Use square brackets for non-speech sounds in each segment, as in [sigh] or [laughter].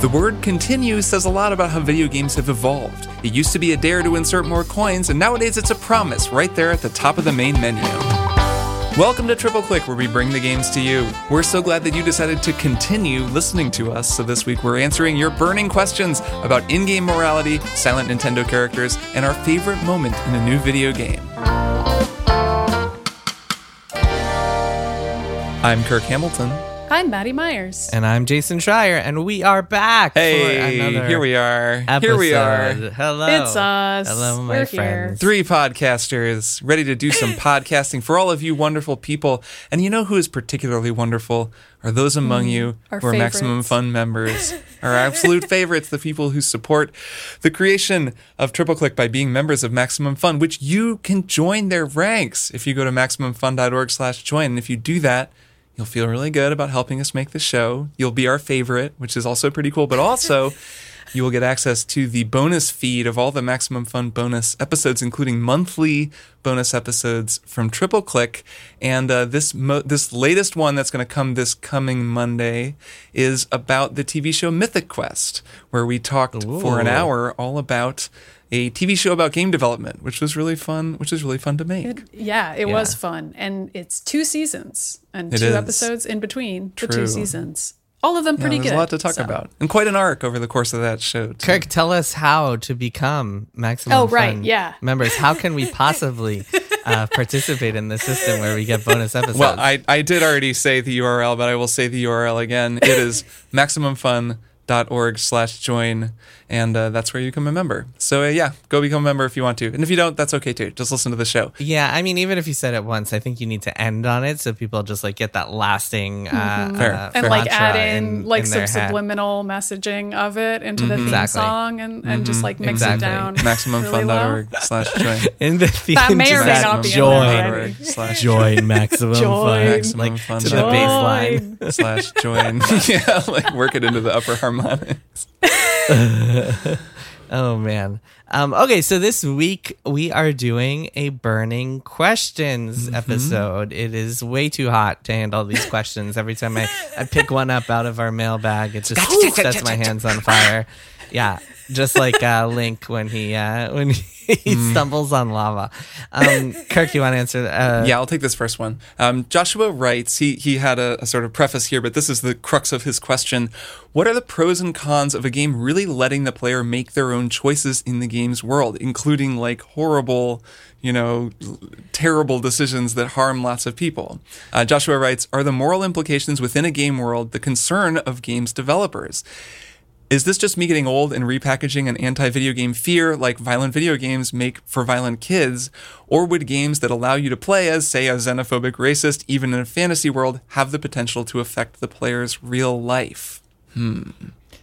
The word continue says a lot about how video games have evolved. It used to be a dare to insert more coins, and nowadays it's a promise right there at the top of the main menu. Welcome to Triple Click, where we bring the games to you. We're so glad that you decided to continue listening to us. So this week we're answering your burning questions about in game morality, silent Nintendo characters, and our favorite moment in a new video game. I'm Kirk Hamilton. I'm Maddy Myers. And I'm Jason Schreier, and we are back. Hey, for another here we are. Episode. Here we are. Hello. It's us. Hello, my We're friends. here. Three podcasters ready to do some [laughs] podcasting for all of you wonderful people. And you know who is particularly wonderful are those among you Mm, our who are Maximum. Fun members. [laughs] Our absolute favorites, the people who support the creation of Triple Click by being members of Maximum Fun, which you can join their ranks if you go to maximumfun.org slash join. And if you do that, You'll feel really good about helping us make the show. You'll be our favorite, which is also pretty cool, but also [laughs] you will get access to the bonus feed of all the Maximum Fun bonus episodes, including monthly bonus episodes from Triple Click. And uh, this mo- this latest one that's going to come this coming Monday is about the TV show Mythic Quest, where we talked for an hour all about a TV show about game development, which was really fun. Which was really fun to make. Yeah, it Yeah. was fun. And it's two seasons and It two is. episodes in between the two seasons. All of them Yeah, pretty there's good. a lot to talk so. about, and quite an arc over the course of that show. too. Kirk, tell us how to become Maximum Oh, right, Fun yeah. members. How can we [laughs] possibly uh, participate in the system where we get bonus [laughs] episodes? Well, I, I did already say the URL, but I will say the URL again. It is [laughs] maximumfun.org slash join, and uh, that's where you become a member. So, uh, yeah, go become a member if you want to. And if you don't, that's okay too. Just listen to the show. yeah, I mean, even if you said it once, I think you need to end on it so people just like get that lasting uh, Fair. uh, And like add in, like in some their head. subliminal messaging of it into the theme Mm-hmm. Exactly. song and, and just like mix Exactly. it down. [laughs] Maximumfun.org well. slash join. [laughs] in the theme That may or to may that not be join. there already. Maximumfun.org slash Join maximum Join. fun, like Maximum to the bass line. Join. slash join. [laughs] yeah, like work it into the upper harmonics. [laughs] Oh man. Um, okay, so this week we are doing a burning questions episode. It is way too hot to handle these questions. Every time I, I pick one up out of our mailbag, it just sets my hands on fire. Yeah, just like uh, Link when he uh, when he [laughs] stumbles on lava. Um, Kirk, you want to answer? Uh, yeah, I'll take this first one. Um, Joshua writes, he, he had a, a sort of preface here, but this is the crux of his question. What are the pros and cons of a game really letting the player make their own choices in the game's world, including like horrible, you know, terrible decisions that harm lots of people? Uh, Joshua writes, Are the moral implications within a game world the concern of games developers? Is this just me getting old and repackaging an anti video game fear like violent video games make for violent kids? Or would games that allow you to play as, say, a xenophobic racist, even in a fantasy world, have the potential to affect the player's real life? Hmm.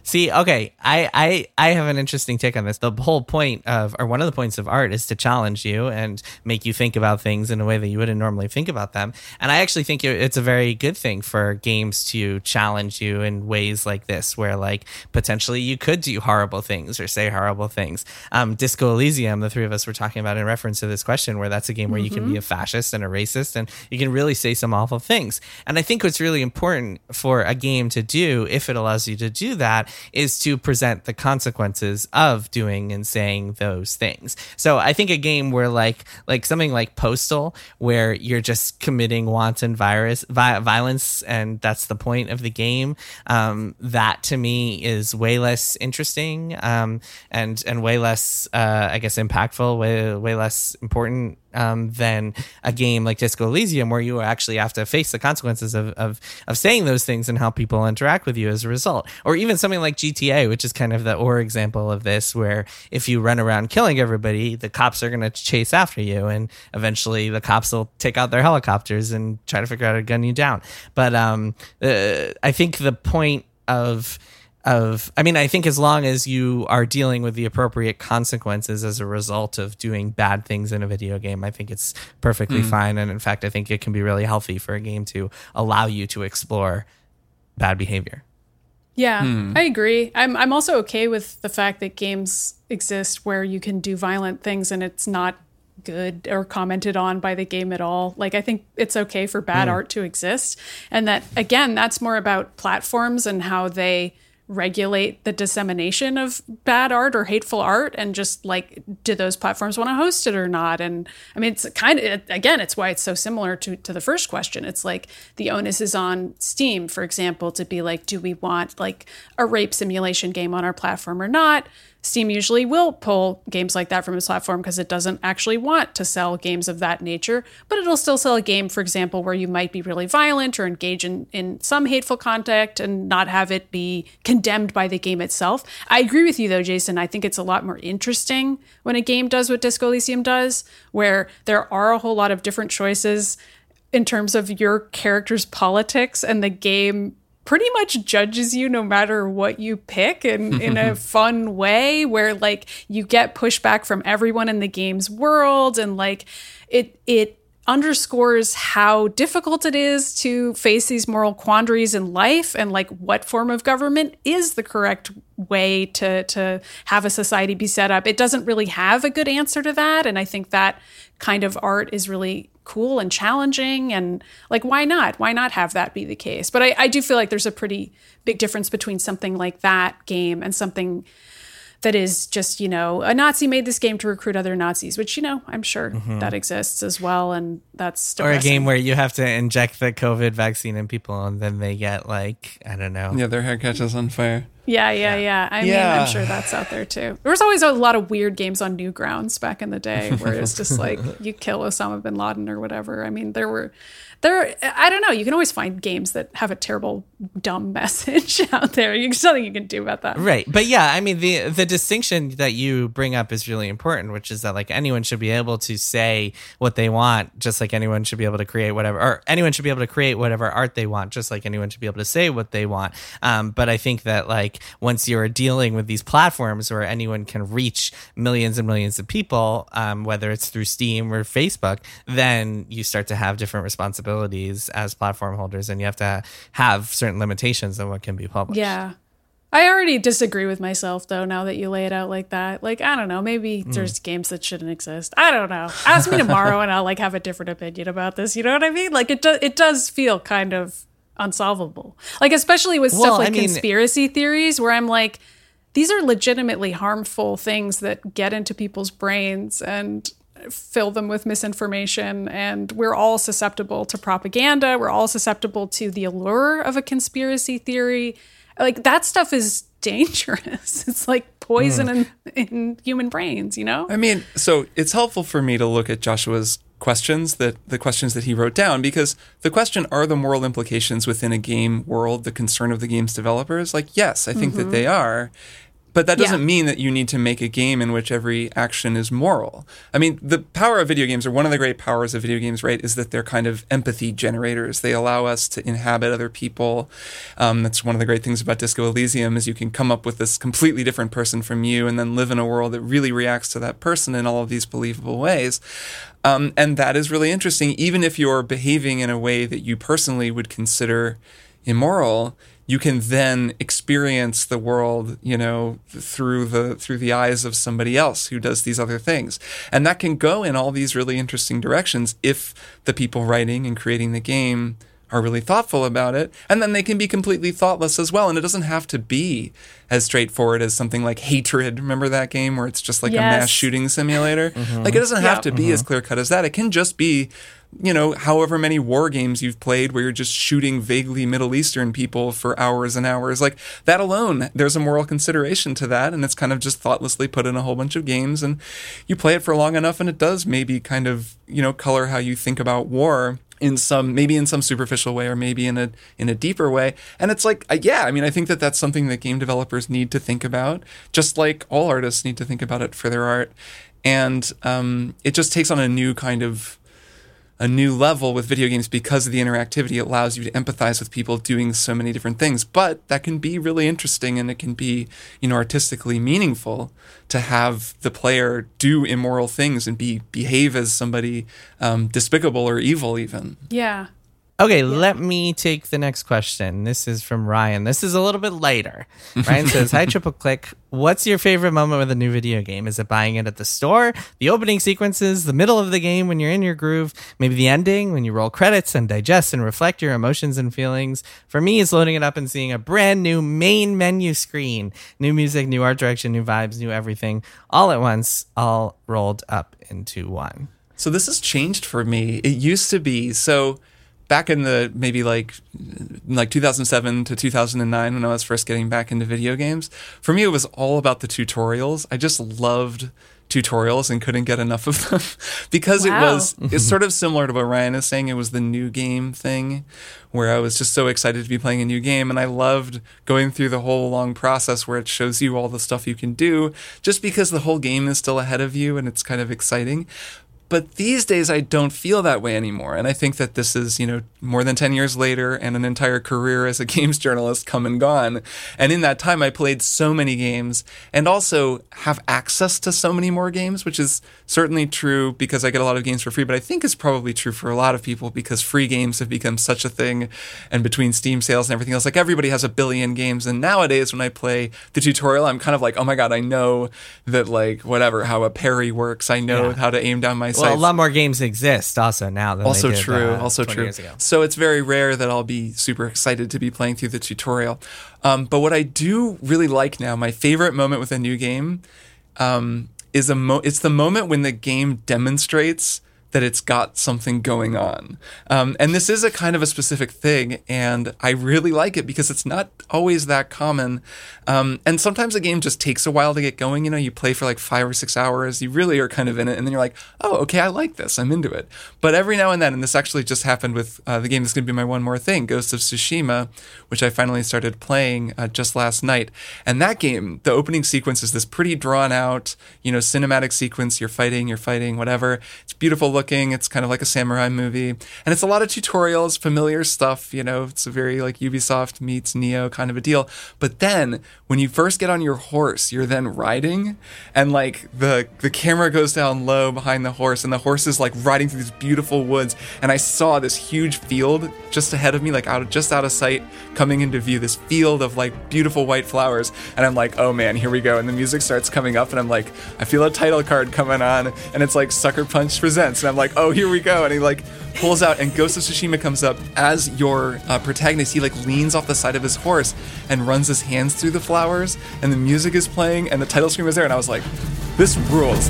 See, okay, I, I I have an interesting take on this. The whole point of, or one of the points of art, is to challenge you and make you think about things in a way that you wouldn't normally think about them. And I actually think it's a very good thing for games to challenge you in ways like this, where like potentially you could do horrible things or say horrible things. Um, Disco Elysium, the three of us were talking about in reference to this question, where that's a game where you can be a fascist and a racist, and you can really say some awful things. And I think what's really important for a game to do, if it allows you to do that, is to present the consequences of doing and saying those things. So I think a game where like like something like Postal, where you're just committing wanton virus vi- violence, and that's the point of the game. Um, that to me is way less interesting, um, and and way less, uh, I guess, impactful, way way less important um, than a game like Disco Elysium, where you actually have to face the consequences of, of, of saying those things and how people interact with you as a result. Or even something like GTA, which is kind of the or example of this, where if you run around killing everybody, the cops are going to chase after you, and eventually the cops will take out their helicopters and try to figure out how to gun you down. But um, uh, I think the point of of i mean i think as long as you are dealing with the appropriate consequences as a result of doing bad things in a video game i think it's perfectly mm. fine. And in fact i think it can be really healthy for a game to allow you to explore bad behavior. Yeah, hmm. I agree. I'm I'm also okay with the fact that games exist where you can do violent things and it's not good or commented on by the game at all. Like I think it's okay for bad hmm. art to exist. And that again that's more about platforms and how they regulate the dissemination of bad art or hateful art and just like do those platforms want to host it or not? And i mean it's kind of again it's why it's so similar to to the first question. It's like the onus is on steam for example to be like do we want like a rape simulation game on our platform or not Steam usually will pull games like that from its platform because it doesn't actually want to sell games of that nature, but it'll still sell a game, for example, where you might be really violent or engage in, in some hateful contact and not have it be condemned by the game itself. I agree with you though, Jason. I think it's a lot more interesting when a game does what Disco Elysium does, where there are a whole lot of different choices in terms of your character's politics and the game pretty much judges you no matter what you pick and in a [laughs] fun way where like you get pushback from everyone in the game's world and like it it underscores how difficult it is to face these moral quandaries in life and like what form of government is the correct way to to have a society be set up. It doesn't really have a good answer to that and I think that kind of art is really cool and challenging and like why not why not have that be the case but I, I do feel like there's a pretty big difference between something like that game and something that is just you know a nazi made this game to recruit other nazis which you know i'm sure mm-hmm. that exists as well and that's depressing. or a game where you have to inject the covid vaccine in people and then they get like i don't know yeah their hair catches on fire yeah, yeah, yeah. I yeah. mean, I'm sure that's out there too. There was always a lot of weird games on Newgrounds back in the day where it's just like [laughs] you kill Osama bin Laden or whatever. I mean, there were there I don't know, you can always find games that have a terrible dumb [laughs] message out there. There's nothing you can do about that. Right. But yeah, I mean the the distinction that you bring up is really important, which is that like anyone should be able to say what they want, just like anyone should be able to create whatever or anyone should be able to create whatever art they want, just like anyone should be able to say what they want. Um, but I think that like once you're dealing with these platforms where anyone can reach millions and millions of people, um, whether it's through Steam or Facebook, then you start to have different responsibilities as platform holders, and you have to have certain limitations on what can be published. Yeah. I already disagree with myself though. Now that you lay it out like that, like I don't know, maybe mm. there's games that shouldn't exist. I don't know. Ask me tomorrow, and I'll like have a different opinion about this. You know what I mean? Like it does. It does feel kind of unsolvable. Like especially with well, stuff like I mean, conspiracy theories where I'm like these are legitimately harmful things that get into people's brains and fill them with misinformation and we're all susceptible to propaganda, we're all susceptible to the allure of a conspiracy theory. Like that stuff is dangerous. [laughs] It's like poison mm. in, in human brains, you know? I mean, so it's helpful for me to look at Joshua's questions that the questions that he wrote down because the question are the moral implications within a game world the concern of the game's developers like yes i think mm-hmm. that they are but that doesn't yeah. mean that you need to make a game in which every action is moral. I mean, the power of video games, or one of the great powers of video games, right, is that they're kind of empathy generators. They allow us to inhabit other people. Um, that's one of the great things about Disco Elysium is you can come up with this completely different person from you, and then live in a world that really reacts to that person in all of these believable ways. Um, and that is really interesting, even if you're behaving in a way that you personally would consider immoral you can then experience the world, you know, through the through the eyes of somebody else who does these other things. And that can go in all these really interesting directions if the people writing and creating the game are really thoughtful about it. And then they can be completely thoughtless as well. And it doesn't have to be as straightforward as something like Hatred. Remember that game where it's just like yes. a mass shooting simulator? [laughs] mm-hmm. Like it doesn't have to be mm-hmm. as clear cut as that. It can just be you know, however many war games you've played where you're just shooting vaguely Middle Eastern people for hours and hours. Like that alone, there's a moral consideration to that. And it's kind of just thoughtlessly put in a whole bunch of games. And you play it for long enough and it does maybe kind of, you know, color how you think about war in some maybe in some superficial way or maybe in a in a deeper way and it's like yeah i mean i think that that's something that game developers need to think about just like all artists need to think about it for their art and um, it just takes on a new kind of a new level with video games because of the interactivity. It allows you to empathize with people doing so many different things. But that can be really interesting and it can be, you know, artistically meaningful to have the player do immoral things and be behave as somebody um, despicable or evil even. Yeah. Okay, let me take the next question. This is from Ryan. This is a little bit lighter. Ryan says, Hi, [laughs] Triple Click. What's your favorite moment with a new video game? Is it buying it at the store, the opening sequences, the middle of the game when you're in your groove, maybe the ending when you roll credits and digest and reflect your emotions and feelings? For me, it's loading it up and seeing a brand new main menu screen. New music, new art direction, new vibes, new everything, all at once, all rolled up into one. So this has changed for me. It used to be so back in the maybe like like 2007 to 2009 when I was first getting back into video games, for me it was all about the tutorials. I just loved tutorials and couldn't get enough of them [laughs] because wow. it was it's mm-hmm. sort of similar to what Ryan is saying it was the new game thing where I was just so excited to be playing a new game and I loved going through the whole long process where it shows you all the stuff you can do just because the whole game is still ahead of you and it's kind of exciting but these days, I don't feel that way anymore. And I think that this is, you know, more than 10 years later and an entire career as a [laughs] games journalist come and gone. And in that time, I played so many games and also have access to so many more games, which is certainly true because I get a lot of games for free, but I think is probably true for a lot of people because free games have become such a thing. And between Steam sales and everything else, like everybody has a billion games. And nowadays, when I play the tutorial, I'm kind of like, oh my God, I know that, like, whatever, how a parry works. I know yeah. how to aim down my well, a lot more games exist also now than also did, true. Uh, also true. So it's very rare that I'll be super excited to be playing through the tutorial. Um, but what I do really like now, my favorite moment with a new game, um, is a mo- it's the moment when the game demonstrates that it's got something going on. Um, and this is a kind of a specific thing, and I really like it because it's not always that common. Um, and sometimes a game just takes a while to get going. You know, you play for like five or six hours, you really are kind of in it, and then you're like, oh, okay, I like this, I'm into it. But every now and then, and this actually just happened with uh, the game that's going to be my one more thing, Ghost of Tsushima, which I finally started playing uh, just last night. And that game, the opening sequence is this pretty drawn out, you know, cinematic sequence. You're fighting, you're fighting, whatever. It's beautiful looking looking. It's kind of like a samurai movie, and it's a lot of tutorials, familiar stuff. You know, it's a very like Ubisoft meets Nioh kind of a deal. But then when you first get on your horse, you're then riding, and like the the camera goes down low behind the horse, and the horse is like riding through these beautiful woods. And I saw this huge field just ahead of me, like out just out of sight, coming into view. This field of like beautiful white flowers, and I'm like, oh man, here we go. And the music starts coming up, and I'm like, I feel a title card coming on, and it's like Sucker Punch presents, and I'm like, oh, here we go. And he like pulls out, and Ghost of Tsushima comes up as your uh, protagonist. He like leans off the side of his horse and runs his hands through the flowers, and the music is playing, and the title screen was there, and I was like, this rules.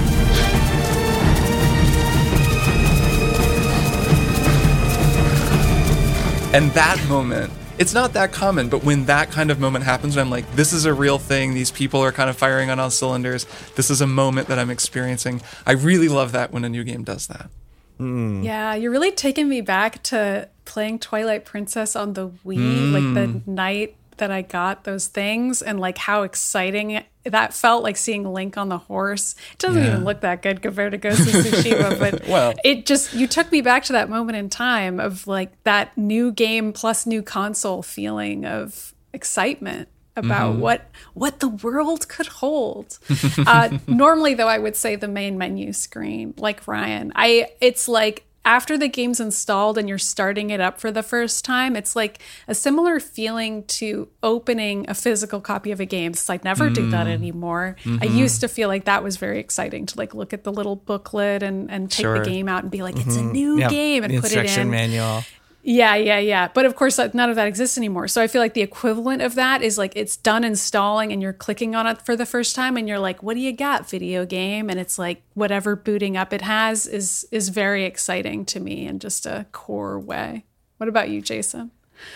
And that moment it's not that common, but when that kind of moment happens, and I'm like, this is a real thing. These people are kind of firing on all cylinders. This is a moment that I'm experiencing. I really love that when a new game does that. Mm. Yeah, you're really taking me back to playing Twilight Princess on the Wii, mm. like the mm. night that I got those things and like how exciting that felt like seeing Link on the horse. It doesn't yeah. even look that good compared to Ghost of Tsushima, [laughs] but well, it just you took me back to that moment in time of like that new game plus new console feeling of excitement about mm-hmm. what what the world could hold. uh, [laughs] normally, though, I would say the main menu screen, like Ryan. I it's like after the game's installed and you're starting it up for the first time, it's like a similar feeling to opening a physical copy of a game. It's like never mm. do that mm. anymore. Mm-hmm. I used to feel like that was very exciting to like look at the little booklet and, and take sure. the game out and be like, it's mm-hmm. a new game and the put it in. Instruction manual. Yeah, yeah, yeah. But of course, none of that exists anymore. So I feel like the equivalent of that is like it's done installing and you're clicking on it for the first time and you're like, "What do you got, video game?" And it's like whatever booting up it has is is very exciting to me in just a core way. What about you, Jason?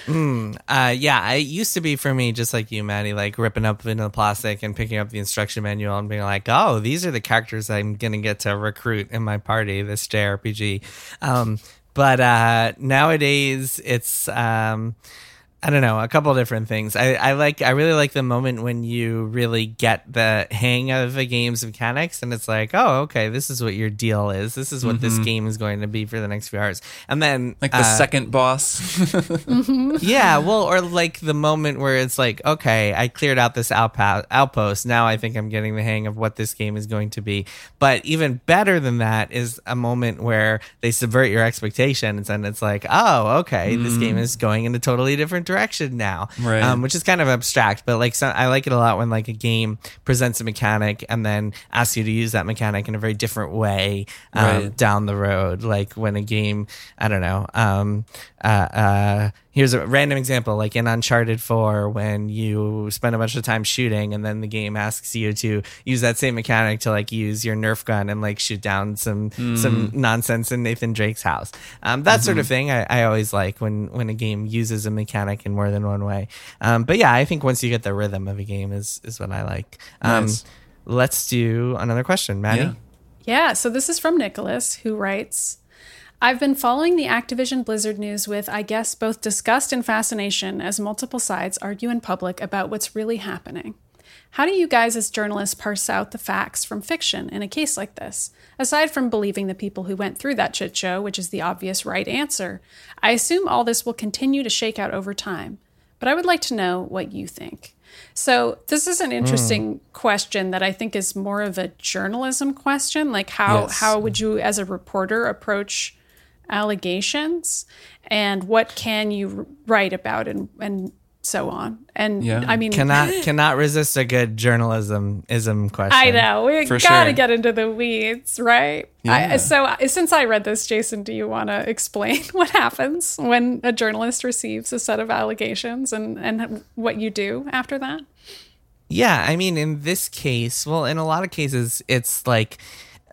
Mm, uh, yeah, it used to be for me just like you, Maddy, like ripping up into the plastic and picking up the instruction manual and being like, "Oh, these are the characters I'm gonna get to recruit in my party." This JRPG. Um, but uh, nowadays, it's um, I don't know, a couple different things. I, I like I really like the moment when you really get the hang of a game's mechanics and it's like, oh, okay, this is what your deal is. This is what mm-hmm. this game is going to be for the next few hours. And then like the uh, second boss. [laughs] mm-hmm. Yeah, well, or like the moment where it's like, okay, I cleared out this outpost. Now I think I'm getting the hang of what this game is going to be. But even better than that is a moment where they subvert your expectations and it's like, oh, okay, mm. this game is going in a totally different direction now, right? Um, which is kind of abstract, but like so, I like it a lot when like a game presents a mechanic and then asks you to use that mechanic in a very different way um, right. down the road. Like when a game, I don't know, um, uh, uh, here's a random example like in uncharted 4 when you spend a bunch of time shooting and then the game asks you to use that same mechanic to like use your nerf gun and like shoot down some mm. some nonsense in nathan drake's house um, that mm-hmm. sort of mm-hmm. thing I, I, always like when when a game uses a mechanic in more than one way um, but yeah i think once you get the rhythm of a game is is what i like um, nice. let's do another question maddy yeah. yeah so this is from nicholas who writes I've been following the Activision Blizzard news with, I guess, both disgust and fascination as multiple sides argue in public about what's really happening. How do you guys, as journalists, parse out the facts from fiction in a case like this? Aside from believing the people who went through that shit show, which is the obvious right answer, I assume all this will continue to shake out over time. But I would like to know what you think. So, this is an interesting mm. question that I think is more of a journalism question. Like, how, yes. how would you, as a reporter, approach allegations and what can you write about and and so on. And yeah. I mean, cannot [laughs] cannot resist a good journalism ism question. I know we got to sure. get into the weeds, right? Yeah. I, so since I read this, Jason, do you want to explain [laughs] what happens when a journalist receives a set of allegations and and what you do after that? Yeah, I mean, in this case, well, in a lot of cases, it's like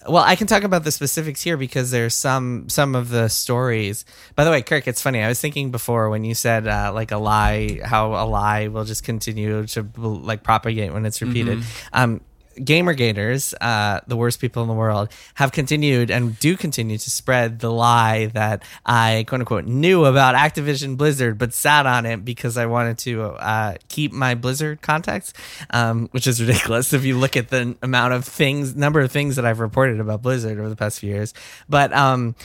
well, I can talk about the specifics here because there's some some of the stories. By the way, Kirk, it's funny. I was thinking before when you said uh, like a lie, how a lie will just continue to like propagate when it's repeated. Mm-hmm. Um, Gamergaters, uh, the worst people in the world, have continued and do continue to spread the lie that I quote unquote knew about Activision Blizzard, but sat on it because I wanted to uh, keep my Blizzard contacts, um, which is [laughs] ridiculous if you look at the amount of things, number of things that I've reported about Blizzard over the past few years. But um,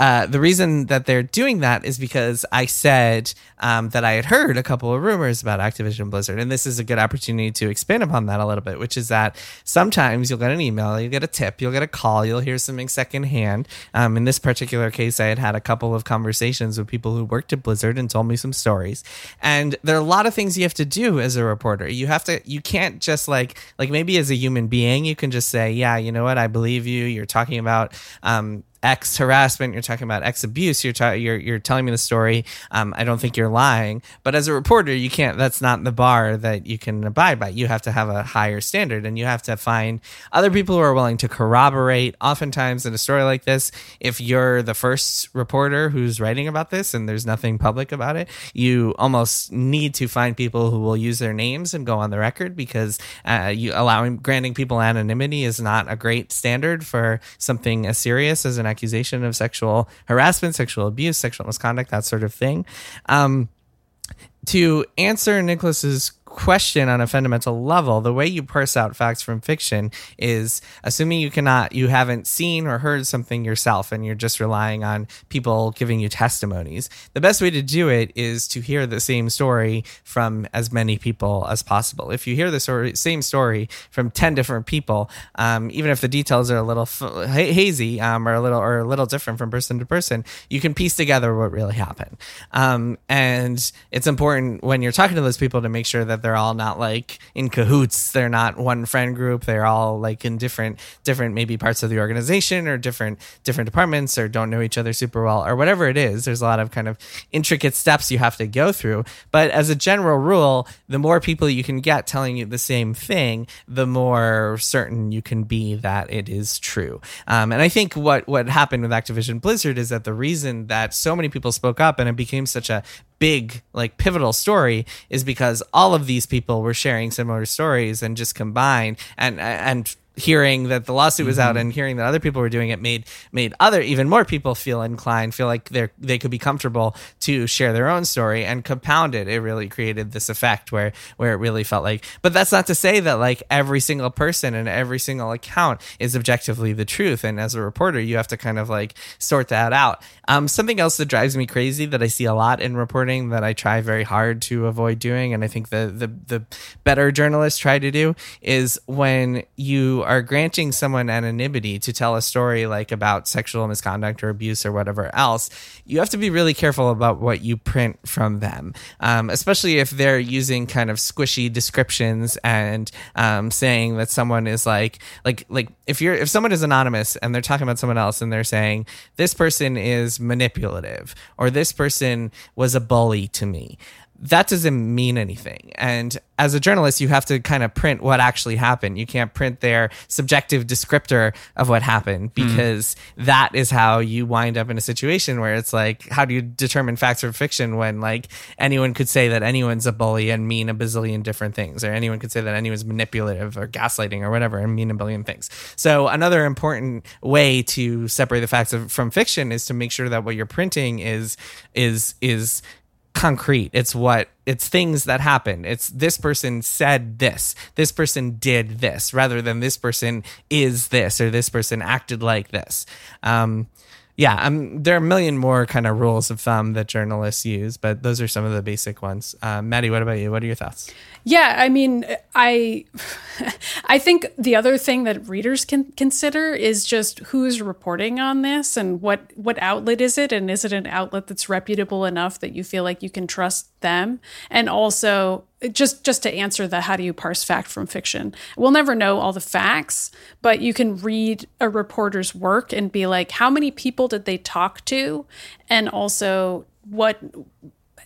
uh, the reason that they're doing that is because I said um, that I had heard a couple of rumors about Activision Blizzard, and this is a good opportunity to expand upon that a little bit. Which is that sometimes you'll get an email, you'll get a tip, you'll get a call, you'll hear something secondhand. Um, in this particular case, I had had a couple of conversations with people who worked at Blizzard and told me some stories. And there are a lot of things you have to do as a reporter. You have to, you can't just like, like maybe as a human being, you can just say, yeah, you know what, I believe you. You're talking about um, X harassment, you're talking about X abuse, you're ta- you're you're telling me the story. Um, I don't think you're lying. But as a reporter, you can't. That's not the bar that you can abide by. You have to have a higher standard, and you have to find other people who are willing to corroborate. Oftentimes, in a story like this, if you're the first reporter who's writing about this and there's nothing public about it, you almost need to find people who will use their names and go on the record because uh, you allowing granting people anonymity is not a great standard for something as serious as an accusation of sexual harassment, sexual abuse, sexual misconduct, that sort of thing. Um, to answer Nicholas's question on a fundamental level, the way you parse out facts from fiction is assuming you cannot, you haven't seen or heard something yourself and you're just relying on people giving you testimonies. The best way to do it is to hear the same story from as many people as possible. If you hear the story, same story from 10 different people, um, even if the details are a little f- hazy um, or a little or a little different from person to person, you can piece together what really happened. Um, and it's important when you're talking to those people to make sure that they're all not like in cahoots. They're not one friend group. They're all like in different different maybe parts of the organization or different different departments or don't know each other super well or whatever it is. There's a lot of kind of intricate steps you have to go through. But as a general rule, the more people you can get telling you the same thing, the more certain you can be that it is true. Um, and I think what what happened with Activision Blizzard is that the reason that so many people spoke up and it became such a big like pivotal story is because all of these people were sharing similar stories and just combined. And and hearing that the lawsuit was out and hearing that other people were doing it made made other even more people feel inclined feel like they they could be comfortable to share their own story and compounded it really created this effect where where it really felt like but that's not to say that like every single person and every single account is objectively the truth. And as a reporter you have to kind of like sort that out. Um, something else that drives me crazy that I see a lot in reporting that I try very hard to avoid doing and I think the the the better journalists try to do is when you are granting someone anonymity to tell a story like about sexual misconduct or abuse or whatever else, you have to be really careful about what you print from them, um, especially if they're using kind of squishy descriptions and um, saying that someone is like like like if you're if someone is anonymous and they're talking about someone else and they're saying this person is manipulative or this person was a bully to me that doesn't mean anything. And as a journalist, you have to kind of print what actually happened. You can't print their subjective descriptor of what happened Hmm. because that is how you wind up in a situation where it's like, how do you determine facts or fiction when like anyone could say that anyone's a bully and mean a bazillion different things, or anyone could say that anyone's manipulative or gaslighting or whatever and mean a billion things. So another important way to separate the facts of, from fiction is to make sure that what you're printing is is is concrete. It's what it's things that happen. It's this person said this. This person did this rather than this person is this or this person acted like this. Um yeah, um, there are a million more kind of rules of thumb that journalists use, but those are some of the basic ones. Uh, Maddy, what about you? What are your thoughts? Yeah, I mean, I [laughs] I think the other thing that readers can consider is just who's reporting on this and what what outlet is it and is it an outlet that's reputable enough that you feel like you can trust them? And also just just to answer the how do you parse fact from fiction. We'll never know all the facts, but you can read a reporter's work and be like how many people did they talk to and also what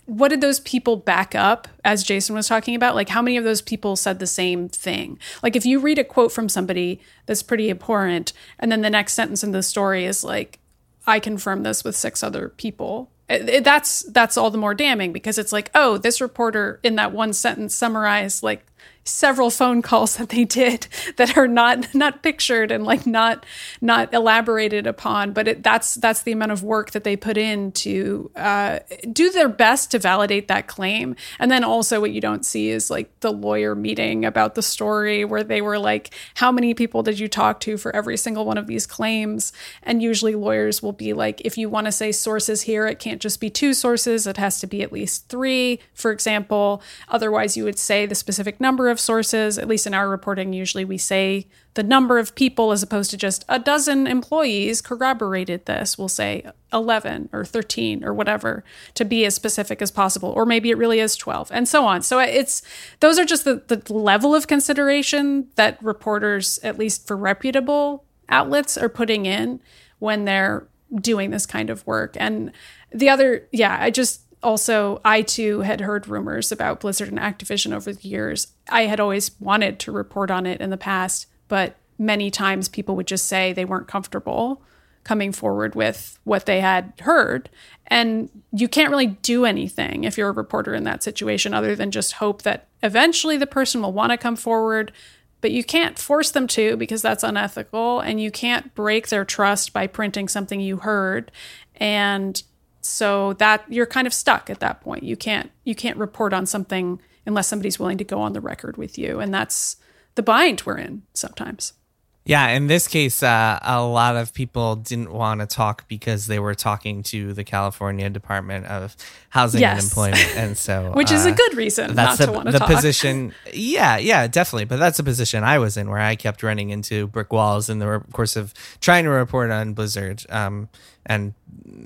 what did those people back up as jason was talking about? Like how many of those people said the same thing? Like if you read a quote from somebody that's pretty abhorrent and then the next sentence in the story is like i confirm this with six other people. It- it- that's that's all the more damning because it's like oh this reporter in that one sentence summarized like several phone calls that they did [laughs] that are not not pictured and like not not elaborated upon but it, that's that's the amount of work that they put in to uh, do their best to validate that claim. And then also what you don't see is like the lawyer meeting about the story where they were like how many people did you talk to for every single one of these claims? And usually lawyers will be like if you want to say sources here it can't just be two sources. It has to be at least three for example. Otherwise you would say the specific number of sources at least in our reporting usually we say the number of people as opposed to just a dozen employees corroborated this we'll say 11 or 13 or whatever to be as specific as possible or maybe it really is 12 and so on. So it's those are just the, the level of consideration that reporters at least for reputable outlets are putting in when they're doing this kind of work. And the other yeah i just also i too had heard rumors about blizzard and activision over the years. I had always wanted to report on it in the past but many times people would just say they weren't comfortable coming forward with what they had heard. And you can't really do anything if you're a reporter in that situation other than just hope that eventually the person will want to come forward but you can't force them to because that's unethical and you can't break their trust by printing something you heard. And so that you're kind of stuck at that point. You can't you can't report on something unless somebody's willing to go on the record with you. And that's the bind we're in sometimes Yeah, in this case, uh, a lot of people didn't want to talk because they were talking to the California Department of Housing and Employment, [laughs] and so which is a uh, good reason not that's to the, want to the talk position. Yeah, yeah, definitely. But that's the position I was in, where I kept running into brick walls in the course of trying to report on Blizzard, um, and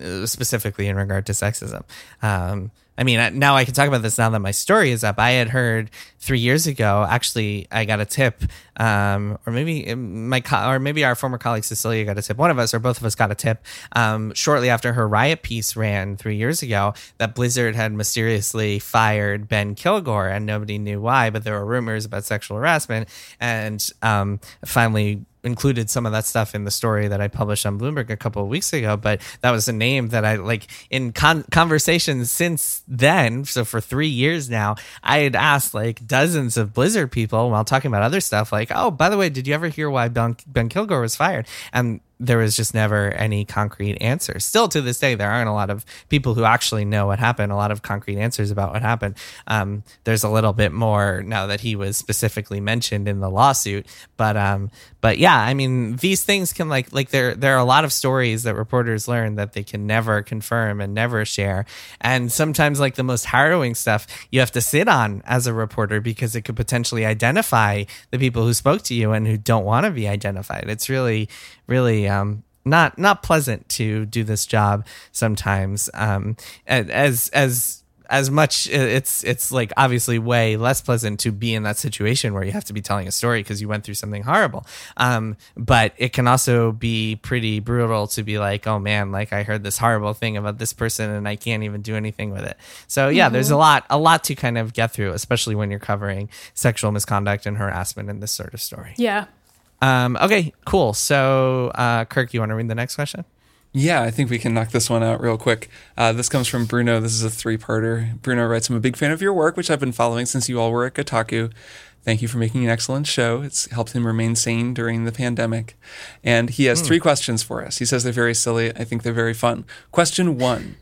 uh, specifically in regard to sexism. Um, I mean, now I can talk about this now that my story is up. I had heard three years ago. Actually, I got a tip, um, or maybe um, my co- or maybe our former colleague Cecilia got a tip. One of us or both of us got a tip um, shortly after her riot piece ran three years ago that Blizzard had mysteriously fired Ben Kilgore, and nobody knew why. But there were rumors about sexual harassment, and um, finally included some of that stuff in the story that I published on Bloomberg a couple of weeks ago, but that was a name that I like in con- conversations since then. So for three years now, I had asked like dozens of Blizzard people while talking about other stuff, like, oh, by the way, did you ever hear why Ben, ben Kilgore was fired? And there was just never any concrete answer. Still to this day, there aren't a lot of people who actually know what happened, a lot of concrete answers about what happened. Um, there's a little bit more now that he was specifically mentioned in the lawsuit, but um, but yeah, I mean, these things can like like there there are a lot of stories that reporters learn that they can never confirm and never share, and sometimes like the most harrowing stuff you have to sit on as a reporter because it could potentially identify the people who spoke to you and who don't want to be identified. It's really really um, not not pleasant to do this job sometimes. Um, as as as much it's it's like obviously way less pleasant to be in that situation where you have to be telling a story because you went through something horrible um, but it can also be pretty brutal to be like oh man like i heard this horrible thing about this person and i can't even do anything with it so yeah mm-hmm. there's a lot a lot to kind of get through especially when you're covering sexual misconduct and harassment in this sort of story yeah um, okay, cool. So, uh, Kirk, you want to read the next question? Yeah, I think we can knock this one out real quick. Uh, this comes from Bruno. This is a three parter. Bruno writes I'm a big fan of your work, which I've been following since you all were at Kotaku. Thank you for making an excellent show. It's helped him remain sane during the pandemic. And he has mm. three questions for us. He says they're very silly. I think they're very fun. Question one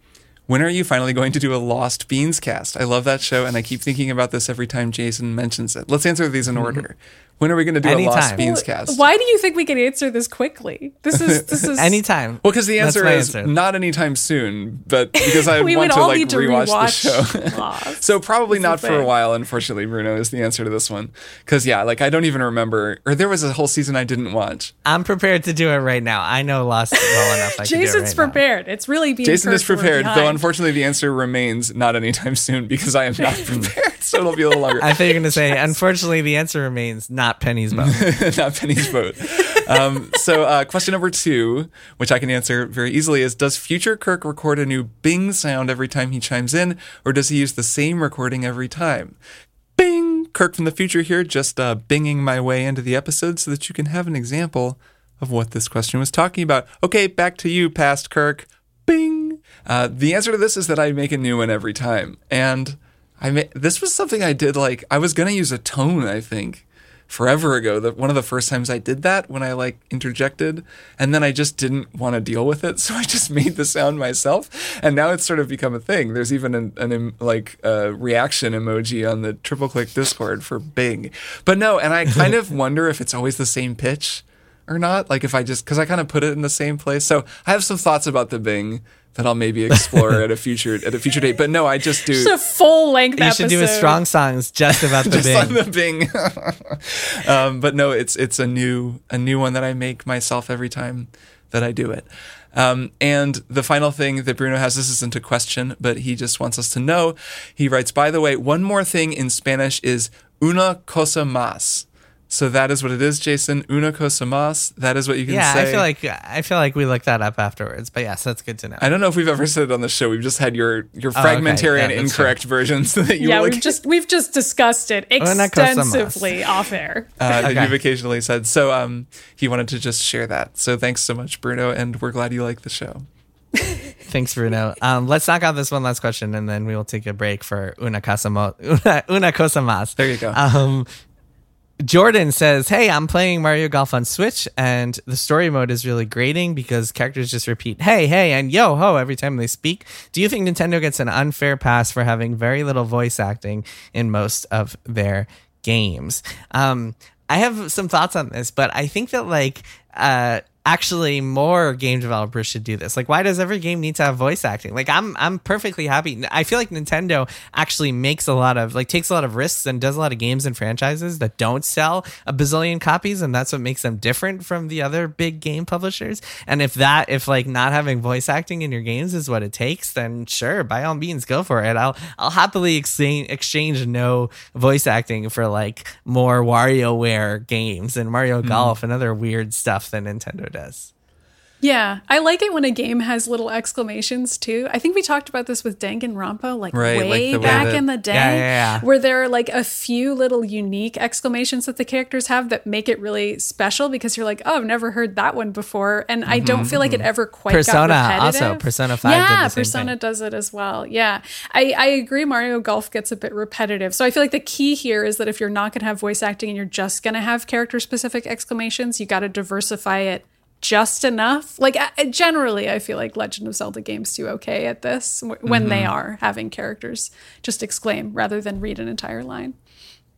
When are you finally going to do a Lost Beans cast? I love that show, and I keep thinking about this every time Jason mentions it. Let's answer these in mm-hmm. order. When are we going to do Anytime. a Lost Beans cast? Why do you think we can answer this quickly? This is [laughs] this is anytime. Well, because the answer is answer. not anytime soon, but because I [laughs] want to like to rewatch, rewatch, the show. [laughs] so probably not for a while. Unfortunately, Bruno is the answer to this one. Because yeah, like I don't even remember, or there was a whole season I didn't watch. I'm prepared to do it right now. I know Lost well enough. I Jason's right prepared. Now. It's really being Jason is prepared, though. Unfortunately, the answer remains not anytime soon because I am not prepared. so it'll be a little longer. I thought you were going to say, unfortunately, the answer remains not Penny's boat. [laughs] not Penny's boat. Um, so, uh, question number two, which I can answer very easily, is Does future Kirk record a new Bing sound every time he chimes in, or does he use the same recording every time? Bing! Kirk from the future here, just uh, binging my way into the episode so that you can have an example of what this question was talking about. Okay, back to you, past Kirk. Bing! Uh, the answer to this is that I make a new one every time. And I ma- this was something I did like, I was going to use a tone, I think forever ago. That one of the first times I did that when I like interjected, and then I just didn't want to deal with it, [laughs] so I just made the sound myself, and now it's sort of become a thing. There's even an, an like a reaction emoji on the triple click Discord for Bing, but no, and I kind of [laughs] wonder if it's always the same pitch or not. Like if I just because I kind of put it in the same place. So I have some thoughts about the Bing that I'll maybe explore at a future at a future date. But no, I just do just a full length. You episode. should do a strong songs just about the [laughs] just Bing. on the Bing. [laughs] um, but no, it's it's a new a new one that I make myself every time that I do it. Um, and the final thing that Bruno has, this isn't a question, but he just wants us to know. He writes, by the way, one more thing in Spanish is una cosa más. So that is what it is, Jason. Una cosa más. That is what you can yeah, say. Yeah, I feel like I feel like we looked that up afterwards. But yes, that's good to know. I don't know if we've ever said it on the show. We've just had your your oh, fragmentary okay. yeah, and incorrect true. versions [laughs] that you. Yeah, we've just we've just discussed it extensively off air. Uh, okay. You've occasionally said so. Um, he wanted to just share that. So thanks so much, Bruno, and we're glad you like the show. [laughs] Thanks, Bruno. Um, let's knock out this one last question, and then we will take a break for una casa mo- [laughs] una, una cosa más. There you go. Um, Jordan says, Hey, I'm playing Mario Golf on Switch, and the story mode is really grating because characters just repeat, Hey, hey, and yo ho every time they speak. Do you think Nintendo gets an unfair pass for having very little voice acting in most of their games? Um, I have some thoughts on this, but I think that, like, uh, actually more game developers should do this. Like why does every game need to have voice acting? Like I'm I'm perfectly happy. I feel like Nintendo actually makes a lot of like takes a lot of risks and does a lot of games and franchises that don't sell a bazillion copies and that's what makes them different from the other big game publishers. And if that if like not having voice acting in your games is what it takes, then sure, by all means go for it. I'll I'll happily exchange exchange no voice acting for like more WarioWare games and Mario mm. Golf and other weird stuff than Nintendo does. Yeah, I like it when a game has little exclamations too. I think we talked about this with Danganronpa, like Right, like way way back that- in the day, Yeah, yeah, yeah. where there are like a few little unique exclamations that the characters have that make it really special because you're like, oh, I've never heard that one before, and I don't mm-hmm, feel like it mm-hmm. ever quite Persona got also. Persona 5 did yeah, Persona thing. does it as well. Yeah, I I agree. Mario Golf gets a bit repetitive, so I feel like the key here is that if you're not going to have voice acting and you're just going to have character specific exclamations, you got to diversify it just enough. Like uh, generally, I feel like Legend of Zelda games do okay at this w- when they Mm-hmm. are having characters just exclaim rather than read an entire line.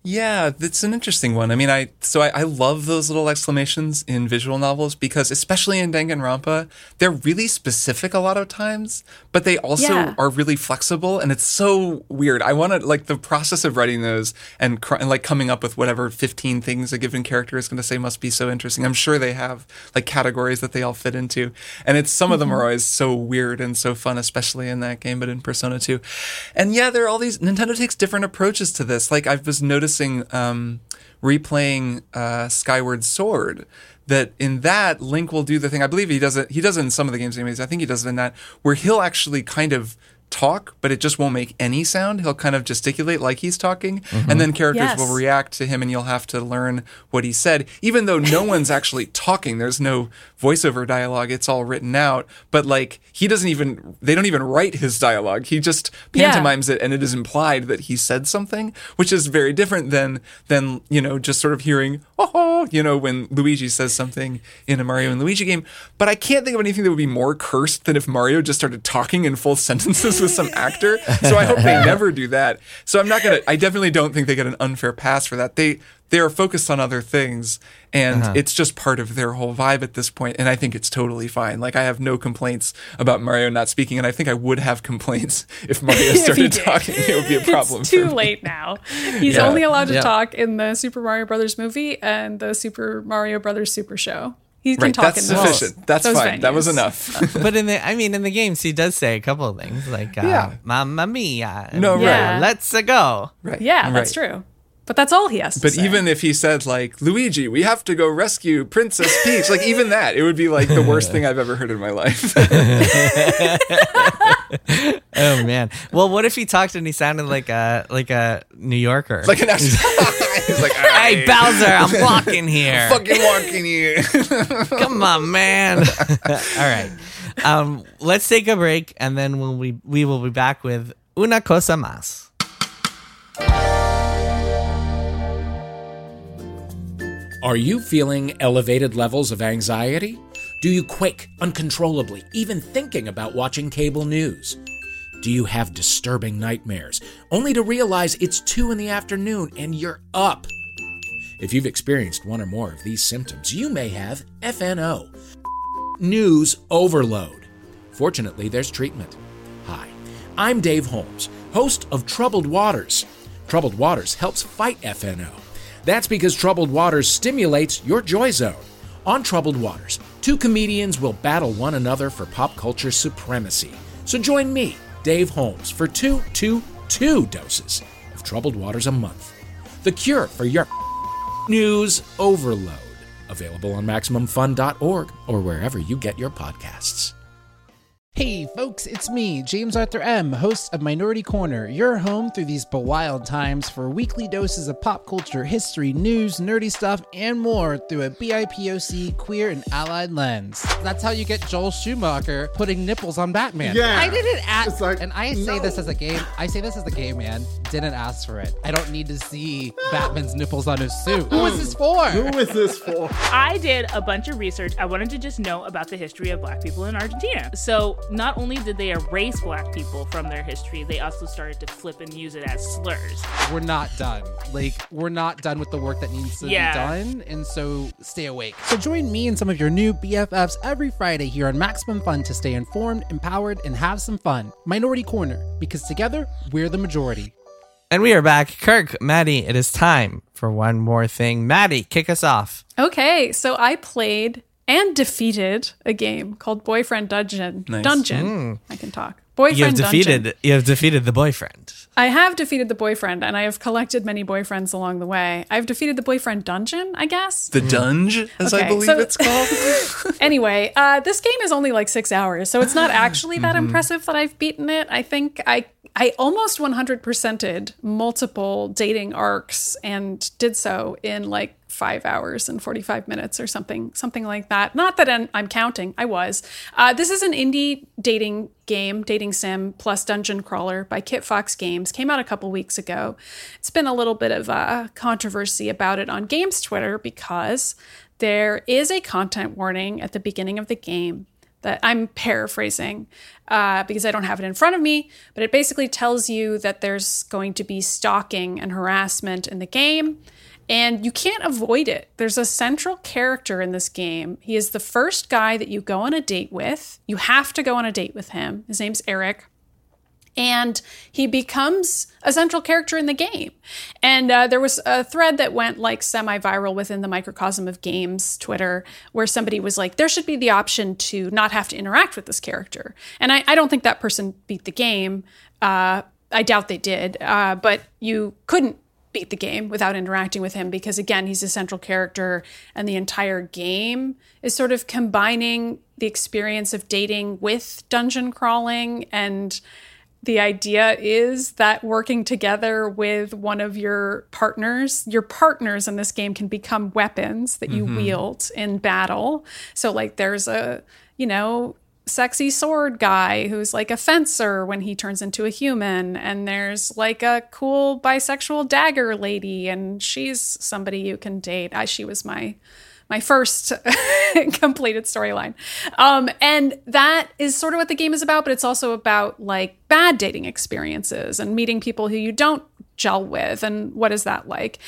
Yeah, that's an interesting one. I mean, I so I, I love those little exclamations in visual novels because, especially in Danganronpa, they're really specific a lot of times, but they also Yeah. are really flexible, and it's so weird. I want to like the process of writing those and, cr- and like coming up with whatever fifteen things a given character is going to say must be so interesting. I'm sure they have like categories that they all fit into, and it's some of them mm-hmm. are always so weird and so fun, especially in that game, but in Persona 2. And yeah, there are all these Nintendo takes different approaches to this. Like I was noticing um, replaying uh, Skyward Sword. That in that Link will do the thing. I believe he does it. He does it in some of the games, anyways. I think he does it in that where he'll actually kind of talk, but it just won't make any sound. He'll kind of gesticulate like he's talking, mm-hmm. and then characters Yes. will react to him, and you'll have to learn what he said, even though no one's [laughs] actually talking. There's no voiceover dialogue. It's all written out. But like he doesn't even. They don't even write his dialogue. He just Yeah. pantomimes it, and it is implied that he said something, which is very different than than you know just sort of hearing oh you know when Luigi says something in a Mario and Luigi game. But I can't think of anything that would be more cursed than if Mario just started talking in full sentences with some actor. So I hope they [laughs] never do that. So I'm not gonna. I definitely don't think they get an unfair pass for that. They they are focused on other things, and uh-huh. it's just part of their whole vibe at this point. And I think it's totally fine. Like I have no complaints about Mario not speaking, and I think I would have complaints [laughs] if Mario [laughs] If started did. talking. It would be a problem. It's for too me. late now. He's Yeah. only allowed to Yeah. talk in the Super Mario Brothers movie and the Super Mario Brothers Super Show. He can Right, talk that's in those, sufficient. That's those fine. That was enough. [laughs] but in the, I mean, in the games, he does say a couple of things like, uh, Yeah. "Mamma mia!" No, uh, right. Let's go. right. Yeah, that's true. But that's all he has to But say. even if he said like Luigi, we have to go rescue Princess Peach, like even that, it would be like the worst thing I've ever heard in my life. [laughs] [laughs] Oh man. Well, what if he talked and he sounded like a like a New Yorker? like an actual, he's like, [laughs] hey "Hey, Bowser, I'm [laughs] walking here. fucking walking here. [laughs] Come on, man. All right. Um, let's take a break and then we'll we we will be back with una cosa más. Are you feeling elevated levels of anxiety? Do you quake uncontrollably, even thinking about watching cable news? Do you have disturbing nightmares, only to realize it's 2 in the afternoon and you're up? If you've experienced one or more of these symptoms, you may have FNO news overload. Fortunately, there's treatment. Hi, I'm Dave Holmes, host of Troubled Waters. Troubled Waters helps fight FNO. That's because Troubled Waters stimulates your joy zone. On Troubled Waters, two comedians will battle one another for pop culture supremacy. So join me, Dave Holmes, for two, two, two doses of Troubled Waters a month. The cure for your news overload. Available on MaximumFun.org or wherever you get your podcasts. Hey folks, it's me, James Arthur M., host of Minority Korner, your home through these bewild times for weekly doses of pop culture, history, news, nerdy stuff, and more through a BIPOC queer and allied lens. That's how you get Joel Schumacher putting nipples on Batman. Yeah. I didn't ask, It's like, and I say this as a game. I say this as a gay man. Didn't ask for it. I don't need to see Batman's nipples on his suit. Who is this for? Who is this for? I did a bunch of research. I wanted to just know about the history of black people in Argentina. So, not only did they erase black people from their history, they also started to flip and use it as slurs. we're not done. Like, we're not done with the work that needs to Yeah. be done. And so stay awake. So join me and some of your new BFFs every Friday here on Maximum Fun to stay informed, empowered, and have some fun. Minority Korner, because together, we're the majority. And we are back. Kirk, Maddy, it is time for one more thing. Maddy, kick us off. Okay, so I played and defeated a game called Boyfriend Dungeon. Nice. Dungeon. Mm. I can talk. Boyfriend you have defeated dungeon. you have defeated the boyfriend. I have defeated the boyfriend, and I have collected many boyfriends along the way. I've defeated the boyfriend dungeon, I guess. The mm. Dunge, as I believe so- it's called. [laughs] anyway, uh, this game is only like six hours, so it's not actually that mm-hmm. impressive that I've beaten it. I think I I almost 100%ed multiple dating arcs and did so in like five hours and 45 minutes or something, something like that. Not that I'm, I'm counting, I was. Uh, this is an indie dating game, dating sim plus dungeon crawler by Kitfox Games. Came out a couple weeks ago. It's been a little bit of a controversy about it on Games Twitter because there is a content warning at the beginning of the game that I'm paraphrasing uh, because I don't have it in front of me, but it basically tells you that there's going to be stalking and harassment in the game, and you can't avoid it. There's a central character in this game. He is the first guy that you go on a date with. You have to go on a date with him. His name's Eric and he becomes a central character in the game. And uh, there was a thread that went like semi viral within the microcosm of games Twitter, where somebody was like, there should be the option to not have to interact with this character. And I, I don't think that person beat the game. Uh, I doubt they did, uh, but you couldn't beat the game without interacting with him because again he's a central character and the entire game is sort of combining the experience of dating with dungeon crawling and the idea is that working together with one of your partners, your partners in this game can become weapons that you mm-hmm. wield in battle. So, like, there's a, you know, sexy sword guy who's like a fencer when he turns into a human. And there's like a cool bisexual dagger lady, and she's somebody you can date. I, she was my my first [laughs] completed storyline. Um, and that is sort of what the game is about, but it's also about like bad dating experiences and meeting people who you don't gel with and what is that like.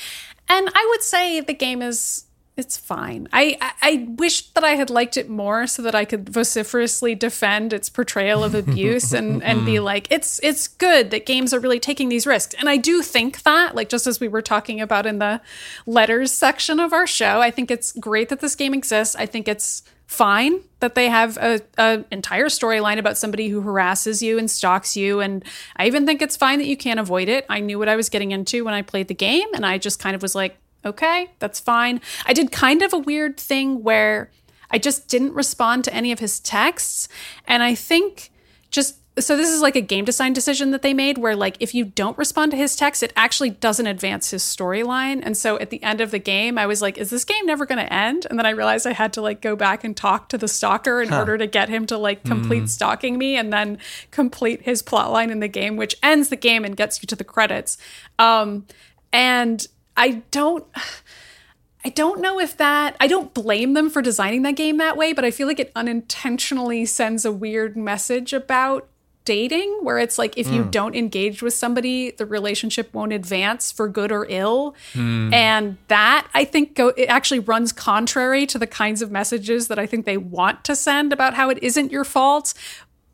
And I would say the game is it's fine. I, I I wish that I had liked it more so that I could vociferously defend its portrayal of abuse and and be [laughs] like it's it's good that games are really taking these risks. And I do think that like just as we were talking about in the letters section of our show, I think it's great that this game exists. I think it's fine that they have a, a entire storyline about somebody who harasses you and stalks you and i even think it's fine that you can't avoid it i knew what i was getting into when i played the game and i just kind of was like okay that's fine. I did kind of a weird thing where i just didn't respond to any of his texts. And i think just so this is like a game design decision that they made where like if you don't respond to his text it actually doesn't advance his storyline. And so at the end of the game i was like is this game never going to end? And then i realized i had to like go back and talk to the stalker in order to get him to like complete stalking me and then complete his plotline in the game which ends the game and gets you to the credits. Um and i don't I don't know if that, I don't blame them for designing that game that way, but I feel like it unintentionally sends a weird message about dating where it's like if you hmm. don't engage with somebody, the relationship won't advance for good or ill. Hmm. And that I think go, it actually runs contrary to the kinds of messages that I think they want to send about how it isn't your fault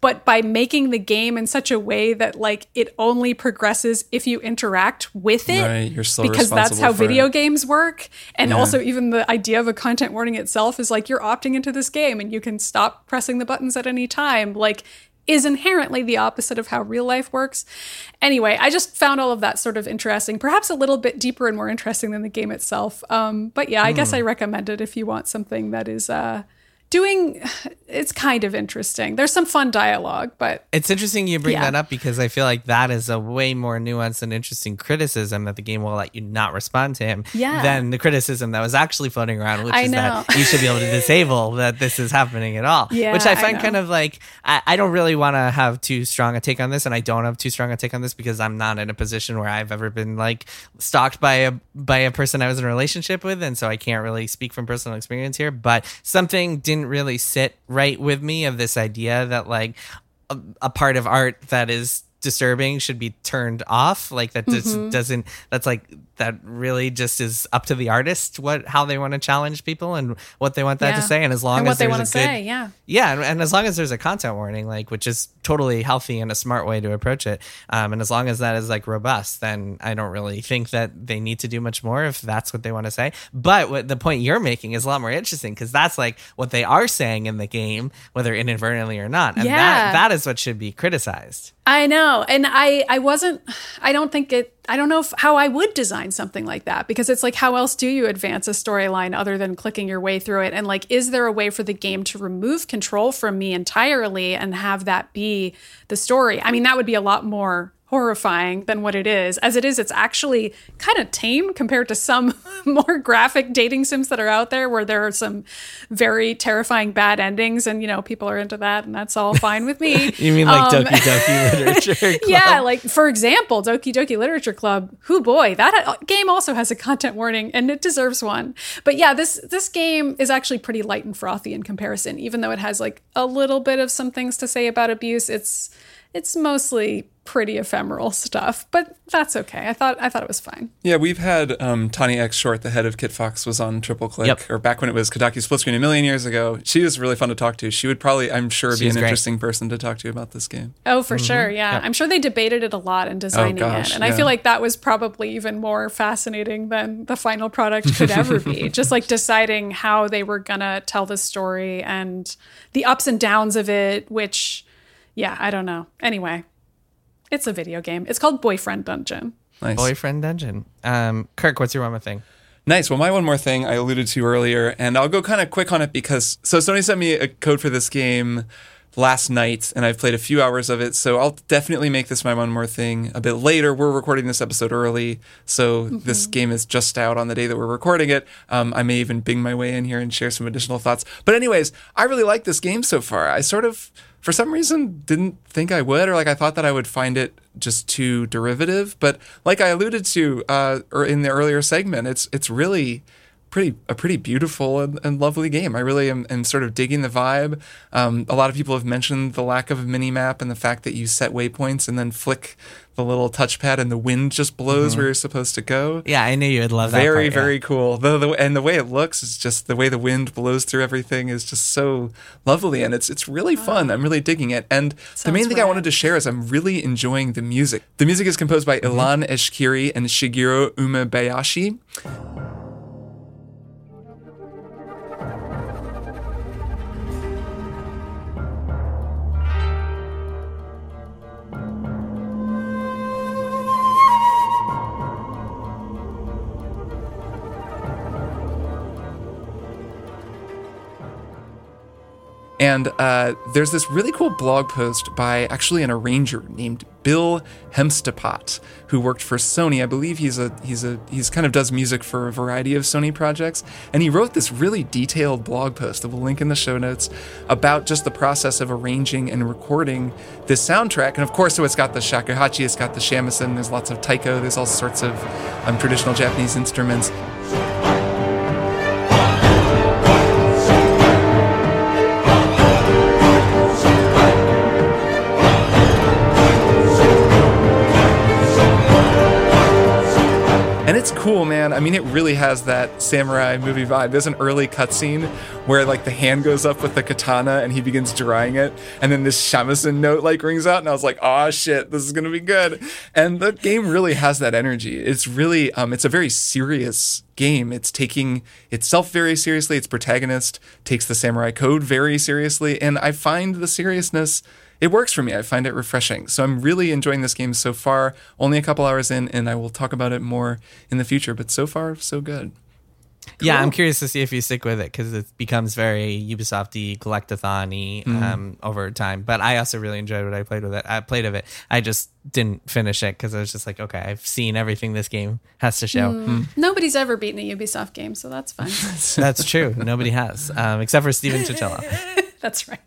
but by making the game in such a way that like it only progresses if you interact with it Right, you're because that's how video it. games work and Yeah. also even the idea of a content warning itself is like you're opting into this game and you can stop pressing the buttons at any time like is inherently the opposite of how real life works. Anyway, I just found all of that sort of interesting, perhaps a little bit deeper and more interesting than the game itself. Um, but yeah, I Hmm. guess I recommend it if you want something that is uh, doing. It's kind of interesting. There's some fun dialogue, but It's interesting you bring Yeah. that up because I feel like that is a way more nuanced and interesting criticism that the game will let you not respond to him Yeah. than the criticism that was actually floating around, which I is know. that you should be able to disable that this is happening at all. Yeah, which I I find know. kind of like I, I don't really want to have too strong a take on this, and I don't have too strong a take on this because I'm not in a position where I've ever been like stalked by a by a person I was in a relationship with, and so I can't really speak from personal experience here. But something didn't really sit right with me of this idea that like a, a part of art that is disturbing should be turned off like that just doesn't that's like that really just is up to the artist what how they want to challenge people and what they want that to say. And as long And as what they wanna say, yeah. yeah, and, and as long as there's a content warning, like which is totally healthy and a smart way to approach it, um, and as long as that is like robust, then I don't really think that they need to do much more if that's what they want to say. But what the point you're making is a lot more interesting because that's like what they are saying in the game, whether inadvertently or not, and that that is what should be criticized. I know. And I I wasn't I don't think it I don't know if, how I would design something like that because it's like how else do you advance a storyline other than clicking your way through it and like is there a way for the game to remove control from me entirely and have that be the story? I mean that would be a lot more horrifying than what it is. As it is, it's actually kind of tame compared to some [laughs] more graphic dating sims that are out there where there are some very terrifying bad endings and you know people are into that and that's all fine with me. [laughs] You mean like Um, Doki Doki [laughs] Literature? Club? yeah, like for example, Doki Doki Literature Club. Who boy, that game also has a content warning, and it deserves one. But yeah, this this game is actually pretty light and frothy in comparison. Even though it has like a little bit of some things to say about abuse, it's it's mostly pretty ephemeral stuff. But that's okay. I thought I thought it was fine. Yeah, we've had um, Tanya X Short, the head of Kitfox, was on Triple Click, Yep. or back when it was Kotaku Splitscreen a million years ago. She was really fun to talk to. She would probably, I'm sure, be She's an great. interesting person to talk to about this game. Oh, for sure. Yeah. I'm sure they debated it a lot in designing gosh, it. And I feel like that was probably even more fascinating than the final product could [laughs] ever be. Just like deciding how they were going to tell the story and the ups and downs of it, which, yeah, I don't know. Anyway, it's a video game. It's called Boyfriend Dungeon. Nice. Boyfriend Dungeon. Um, Kirk, what's your one more thing? Nice. Well, my one more thing I alluded to earlier, and I'll go kind of quick on it because so Sony sent me a code for this game last night, and I've played a few hours of it. So I'll definitely make this my one more thing a bit later. We're recording this episode early, so this game is just out on the day that we're recording it. Um, I may even bing my way in here and share some additional thoughts. But anyways, I really like this game so far. I sort of, for some reason, didn't think I would, or like I thought that I would find it just too derivative. But like I alluded to, uh, or in the earlier segment, it's it's really pretty a pretty beautiful and, and lovely game. I really am, am sort of digging the vibe. Um, a lot of people have mentioned the lack of a mini map and the fact that you set waypoints and then flick the little touchpad and the wind just blows mm-hmm. where you're supposed to go. Yeah, I knew you would love that. Very, part, yeah. very cool. The, the and the way it looks is just the way the wind blows through everything is just so lovely, and it's it's really ah. fun. I'm really digging it. And the main thing I wanted to share is I'm really enjoying the music. The music is composed by mm-hmm. Ilan Eshkiri and Shigeru Umebayashi. Uh, there's this really cool blog post by actually an arranger named Bill Hemstapat, who worked for Sony. I believe he's a he's a he's kind of does music for a variety of Sony projects. And he wrote this really detailed blog post that we'll link in the show notes about just the process of arranging and recording this soundtrack. And of course, so it's got the shakuhachi, it's got the shamisen, there's lots of taiko, there's all sorts of um, traditional Japanese instruments. Cool, man. I mean, it really has that samurai movie vibe. There's an early cutscene where like the hand goes up with the katana and he begins drawing it, and then this shamisen note like rings out, and I was like, "Oh shit, this is gonna be good." And the game really has that energy. It's really, um, it's a very serious game. It's taking itself very seriously. Its protagonist takes the samurai code very seriously, and I find the seriousness it works for me. I find it refreshing. So I'm really enjoying this game so far. Only a couple hours in, and I will talk about it more in the future. But so far, so good. Yeah, I'm curious to see if you stick with it because it becomes very Ubisoft-y, collectathon-y Mm-hmm. um, over time. But I also really enjoyed what I played with it. I played of it. I just didn't finish it because I was just like, okay, I've seen everything this game has to show. Mm. Nobody's ever beaten a Ubisoft game, so that's fine. [laughs] That's true. Nobody has, um, except for Steven [laughs] Chichilla. that's right.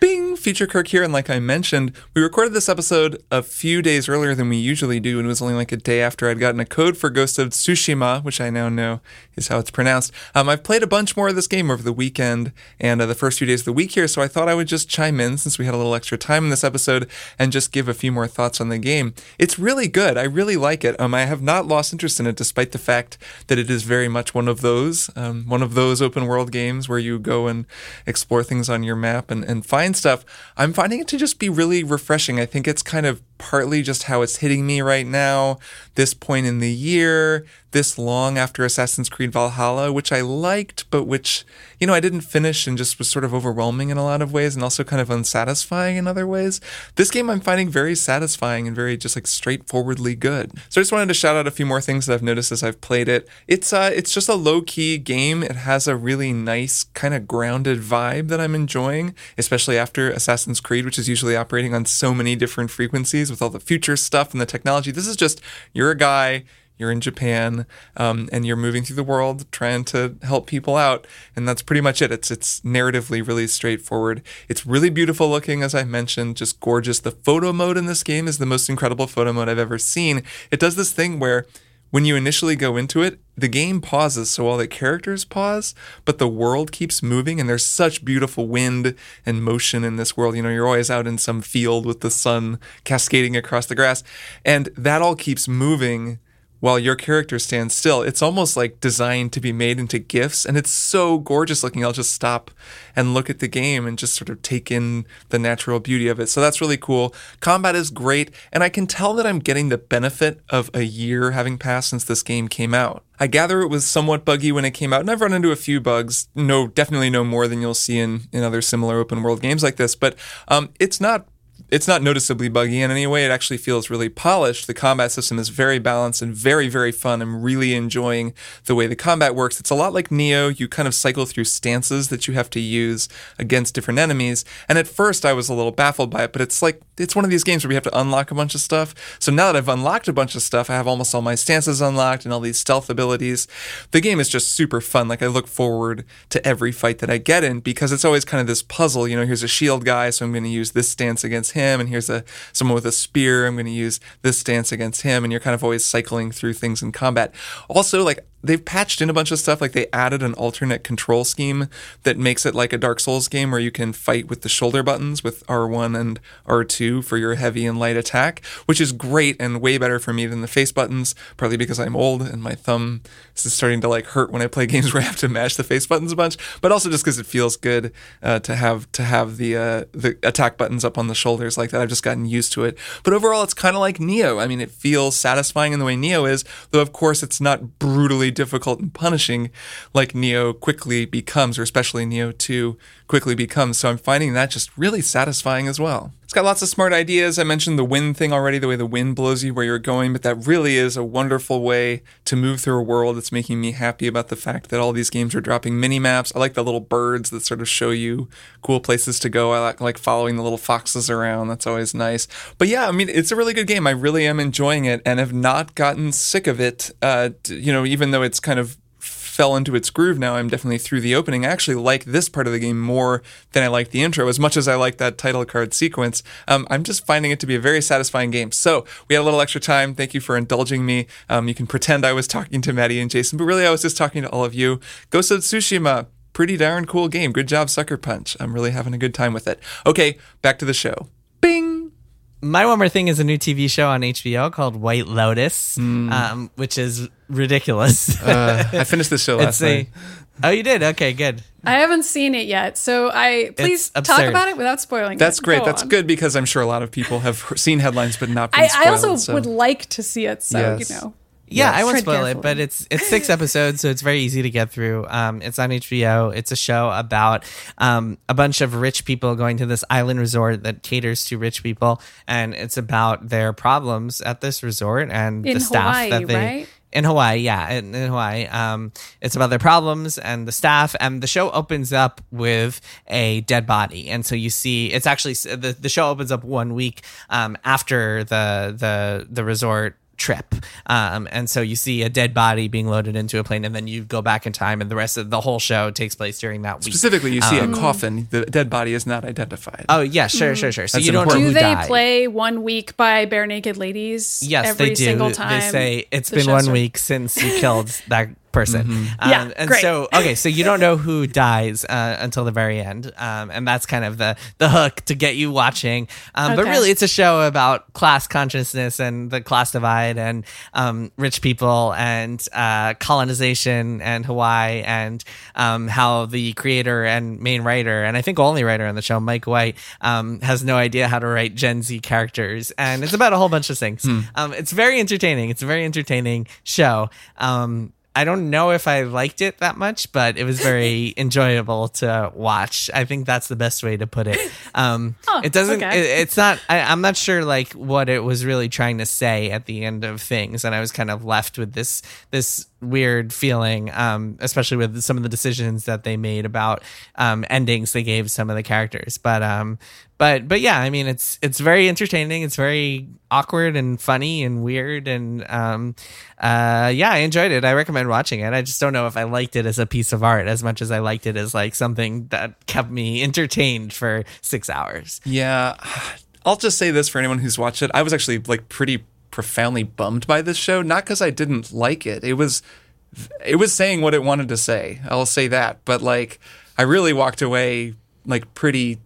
Bing feature Kirk here, and like I mentioned, we recorded this episode a few days earlier than we usually do, and it was only like a day after I'd gotten a code for Ghost of Tsushima, which I now know is how it's pronounced. Um, I've played a bunch more of this game over the weekend and uh, the first few days of the week here, so I thought I would just chime in since we had a little extra time in this episode and just give a few more thoughts on the game. It's really good. I really like it. Um, I have not lost interest in it, despite the fact that it is very much one of those, um, one of those open world games where you go and explore things on your map and, and find stuff. I'm finding it to just be really refreshing. I think it's kind of partly just how it's hitting me right now, this point in the year, this long after Assassin's Creed Valhalla, which I liked, but which, you know, I didn't finish and just was sort of overwhelming in a lot of ways and also kind of unsatisfying in other ways. This game I'm finding very satisfying and very just like straightforwardly good. So I just wanted to shout out a few more things that I've noticed as I've played it. It's uh it's just a low-key game. It has a really nice kind of grounded vibe that I'm enjoying, especially after Assassin's Creed, which is usually operating on so many different frequencies with all the future stuff and the technology. This is just you're a guy you're in Japan, um, and you're moving through the world trying to help people out, and that's pretty much it. It's it's narratively really straightforward. It's really beautiful looking, as I mentioned, just gorgeous. The photo mode in this game is the most incredible photo mode I've ever seen. It does this thing where when you initially go into it, the game pauses, so all the characters pause, but the world keeps moving, and there's such beautiful wind and motion in this world. You know, you're always out in some field with the sun cascading across the grass, and that all keeps moving while your character stands still. It's almost like designed to be made into GIFs, and it's so gorgeous looking. I'll just stop and look at the game and just sort of take in the natural beauty of it. So that's really cool. Combat is great, and I can tell that I'm getting the benefit of a year having passed since this game came out. I gather it was somewhat buggy when it came out, and I've run into a few bugs. No, definitely no more than you'll see in, in other similar open world games like this, but um, it's not it's not noticeably buggy in any way. It actually feels really polished. The combat system is very balanced and very, very fun. I'm really enjoying the way the combat works. It's a lot like Nioh. You kind of cycle through stances that you have to use against different enemies. And at first, I was a little baffled by it, but it's like it's one of these games where we have to unlock a bunch of stuff. So now that I've unlocked a bunch of stuff, I have almost all my stances unlocked and all these stealth abilities. The game is just super fun. Like I look forward to every fight that I get in because it's always kind of this puzzle. You know, here's a shield guy, so I'm going to use this stance against him, and here's a someone with a spear. I'm going to use this stance against him, and you're kind of always cycling through things in combat. Also, like they've patched in a bunch of stuff like they added an alternate control scheme that makes it like a dark souls game where you can fight with the shoulder buttons with r1 and r2 for your heavy and light attack which is great and way better for me than the face buttons partly because i'm old and my thumb is starting to like hurt when i play [laughs] games where i have to mash the face buttons a bunch but also just because it feels good uh, to have to have the uh, the attack buttons up on the shoulders like that. I've just gotten used to it. But overall it's kind of like Nioh. I mean it feels satisfying in the way Nioh is though of course it's not brutally difficult and punishing like Nioh quickly becomes, or especially Nioh 2 quickly becomes. So I'm finding that just really satisfying as well. It's got lots of smart ideas. I mentioned the wind thing already, the way the wind blows you where you're going, but that really is a wonderful way to move through a world. It's making me happy about the fact that all these games are dropping mini maps. I like the little birds that sort of show you cool places to go. I like, like following the little foxes around. That's always nice. But yeah, I mean, it's a really good game. I really am enjoying it and have not gotten sick of it. Uh, you know, even though it's kind of fell into its groove now. I'm definitely through the opening. I actually like this part of the game more than I like the intro, as much as I like that title card sequence. Um, I'm just finding it to be a very satisfying game. So we had a little extra time. Thank you for indulging me. Um, you can pretend I was talking to Maddy and Jason, but really I was just talking to all of you. Ghost of Tsushima, pretty darn cool game. Good job, Sucker Punch. I'm really having a good time with it. Okay, back to the show. Bing! My one more thing is a new TV show on HBO called White Lotus, um, which is ridiculous. Uh, I finished the show [laughs] last it's a. night. Oh, you did? Okay, good. I haven't seen it yet, so I please talk about it without spoiling. It. That's it. great. Go That's on. good because I'm sure a lot of people have seen headlines but not been I, spoiled. I also so. would like to see it, so Yes. you know. Yeah, Yes. I won't spoil it, but it's it's six [laughs] episodes, so it's very easy to get through. Um, it's on HBO. It's a show about um, a bunch of rich people going to this island resort that caters to rich people, and it's about their problems at this resort and In the staff Hawaii, that they. right? In Hawaii, yeah, in, in Hawaii. Um, it's about their problems and the staff, and the show opens up with a dead body, and so you see it's actually the the show opens up one week um, after the the the resort trip. Um, and so you see a dead body being loaded into a plane, and then you go back in time, and the rest of the whole show takes place during that week. Specifically, you see a coffin. The dead body is not identified. Oh yeah, sure, sure, sure. So That's you don't know who Do they died. play one week by Barenaked Ladies? Yes, every they do. Single time They say it's been one week since you killed that person. Um, Yeah, and great. so okay, so you don't know who dies uh, until the very end, um, and that's kind of the the hook to get you watching. Um, But really, it's a show about class consciousness and the class divide, and um, rich people, and uh, colonization, and Hawaii, and um, how the creator and main writer, and I think only writer on the show, Mike White, um, has no idea how to write Gen Z characters, and it's about a whole bunch of things. Um, it's very entertaining. It's a very entertaining show. Um, I don't know if I liked it that much, but it was very [laughs] enjoyable to watch. I think that's the best way to put it. Um, Oh, it doesn't. okay. It, it's not. I, I'm not sure like what it was really trying to say at the end of things, and I was kind of left with this this weird feeling, um, especially with some of the decisions that they made about um, endings they gave some of the characters. But um, but but yeah, I mean, it's it's very entertaining. It's very awkward and funny and weird, and um, uh, yeah, I enjoyed it. I recommend watching it. I just don't know if I liked it as a piece of art as much as I liked it as like something that kept me entertained for six hours. Yeah, I'll just say this for anyone who's watched it. I was actually like pretty profoundly bummed by this show, not because I didn't like it. It was it was saying what it wanted to say. I'll say that, but like I really walked away like pretty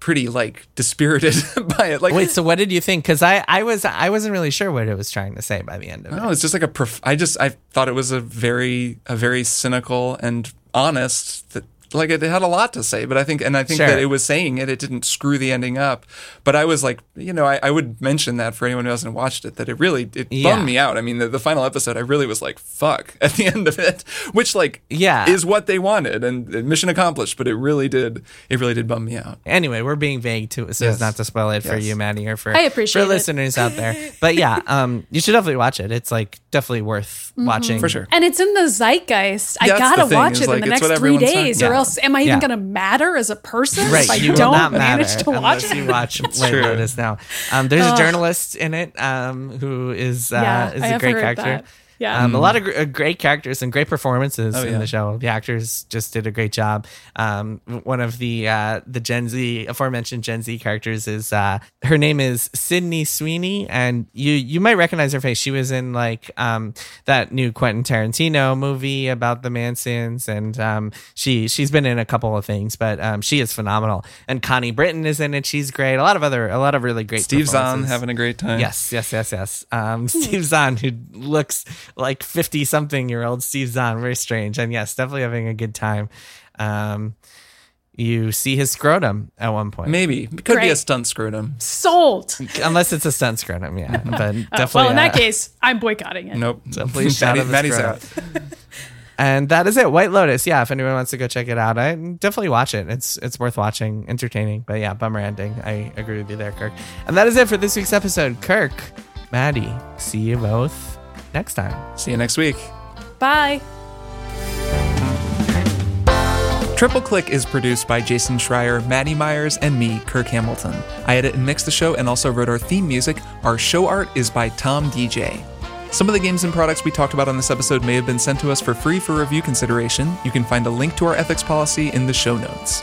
pretty like [laughs] dispirited [laughs] by it. Like Wait, so what did you think? Because I, I was I wasn't really sure what it was trying to say by the end of it. No, it's just like a. Prof- I just I thought it was a very a very cynical and honest. That, like it had a lot to say, but I think and I think Sure. that it was saying it. It didn't screw the ending up. But I was like, you know, I, I would mention that for anyone who hasn't watched it, that it really it Yeah. bummed me out. I mean, the, the final episode, I really was like, fuck [laughs] at the end of it, which like Yeah. is what they wanted and mission accomplished. But it really did it really did bum me out. Anyway, we're being vague too, so Yes. as not to spoil it for Yes. you, Maddy, or for I appreciate for it. listeners out there. But yeah, [laughs] um, you should definitely watch it. It's like definitely worth watching For sure. And it's in the zeitgeist. I That's gotta thing, watch it like, in the next three days, Yeah. or else am I even Yeah. gonna matter as a person Right, if I you will don't not manage to watch unless it? you watch [laughs] White true. Lotus now. Um, there's a journalist in it um, who is uh, Yeah, is I a great heard character. that. Yeah. Um, a lot of gr- uh, great characters and great performances Oh, in yeah. the show. The actors just did a great job. Um, one of the uh, the Gen Z aforementioned Gen Z characters is uh, her name is Sydney Sweeney, and you you might recognize her face. She was in like um, that new Quentin Tarantino movie about the Mansons, and um, she she's been in a couple of things, but um, she is phenomenal. And Connie Britton is in it. She's great. A lot of other a lot of really great. Steve Zahn having a great time. Yes, yes, yes, yes. Um, [laughs] Steve Zahn, who looks like fifty something year old Steve Zahn, very strange, and yes, definitely having a good time. Um, you see his scrotum at one point, Maybe it could be a stunt scrotum. Sold. unless it's a stunt scrotum, yeah. [laughs] But definitely, Uh, well, in that uh, case, I'm boycotting it. Nope. So please shout Maddy- out the Maddy's out. [laughs] And that is it. White Lotus. Yeah, if anyone wants to go check it out, I definitely watch it. It's it's worth watching, entertaining. But yeah, bummer ending. I agree with you there, Kirk. And that is it for this week's episode. Kirk, Maddy, see you both next time. See you next week. Bye. Triple Click is produced by Jason Schreier, Maddy Myers, and me, Kirk Hamilton. I edit and mix the show and also wrote our theme music. Our show art is by Tom DJ. Some of the games and products we talked about on this episode may have been sent to us for free for review consideration. You can find a link to our ethics policy in the show notes.